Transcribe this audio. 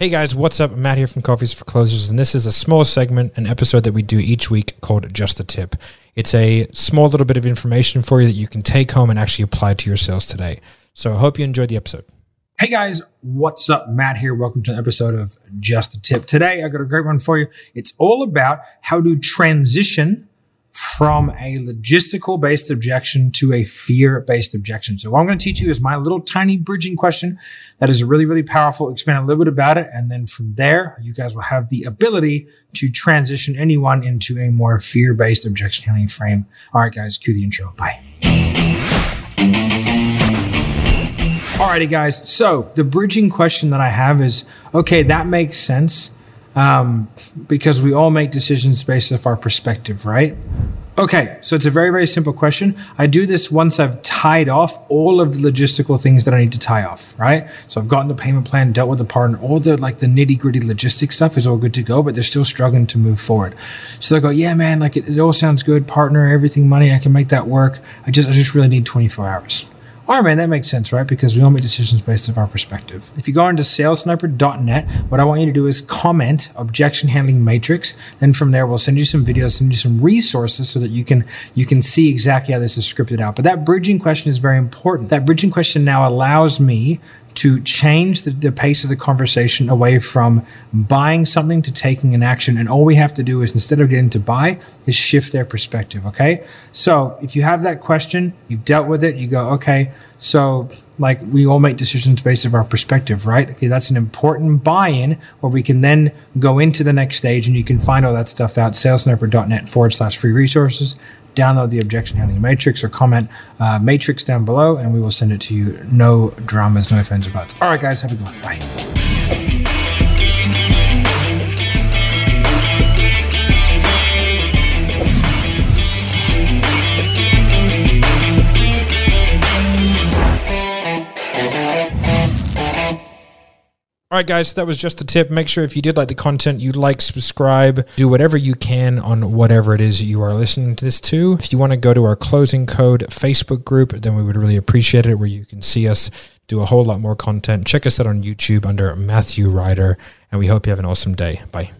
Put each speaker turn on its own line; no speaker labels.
Hey guys, what's up? Matt here from Coffees for Closers, and this is a small segment, an episode that we do each week called Just a Tip. It's a small little bit of information for you that you can take home and actually apply to your sales today. So I hope you enjoyed the episode.
Hey guys, what's up? Matt here. Welcome to an episode of Just a Tip. Today I got a great one for you. It's all about how to transition from a logistical based objection to a fear based objection. So what I'm going to teach you is my little tiny bridging question that is really, really powerful. Expand a little bit about it. And then from there, you guys will have the ability to transition anyone into a more fear based objection handling frame. All right, guys, cue the intro. Bye. Alrighty, guys. So the bridging question that I have is, okay, that makes sense um, because we all make decisions based off our perspective, right? Okay, so it's a very, very simple question. I do this once I've tied off all of the logistical things that I need to tie off, right? So I've gotten the payment plan, dealt with the partner, all the like the nitty gritty logistic stuff is all good to go, but they're still struggling to move forward. So they go, yeah, man, like it, it all sounds good, partner, everything, money, I can make that work. I just, I just really need 24 hours. Man, that makes sense, right? Because we all make decisions based on our perspective. If you go into salesniper.net, what I want you to do is comment objection handling matrix. Then from there, we'll send you some videos, send you some resources so that you can you can see exactly how this is scripted out. But that bridging question is very important. That bridging question now allows me to change the, the, pace of the conversation away from buying something to taking an action. And all we have to do is instead of getting to buy is shift their perspective. Okay. So if you have that question, you've dealt with it, you go, okay, so like we all make decisions based on our perspective, right? Okay. That's an important buy-in where we can then go into the next stage and you can find all that stuff out, salesniper.net forward slash free resources download the objection handling matrix or comment uh, matrix down below and we will send it to you. No dramas, no offense or buts. All right, guys, have a good one. Bye.
All right, guys, that was just a tip. Make sure if you did like the content, you like, subscribe, do whatever you can on whatever it is you are listening to this to. If you want to go to our closing code Facebook group, then we would really appreciate it, where you can see us do a whole lot more content. Check us out on YouTube under Matthew Ryder, and we hope you have an awesome day. Bye.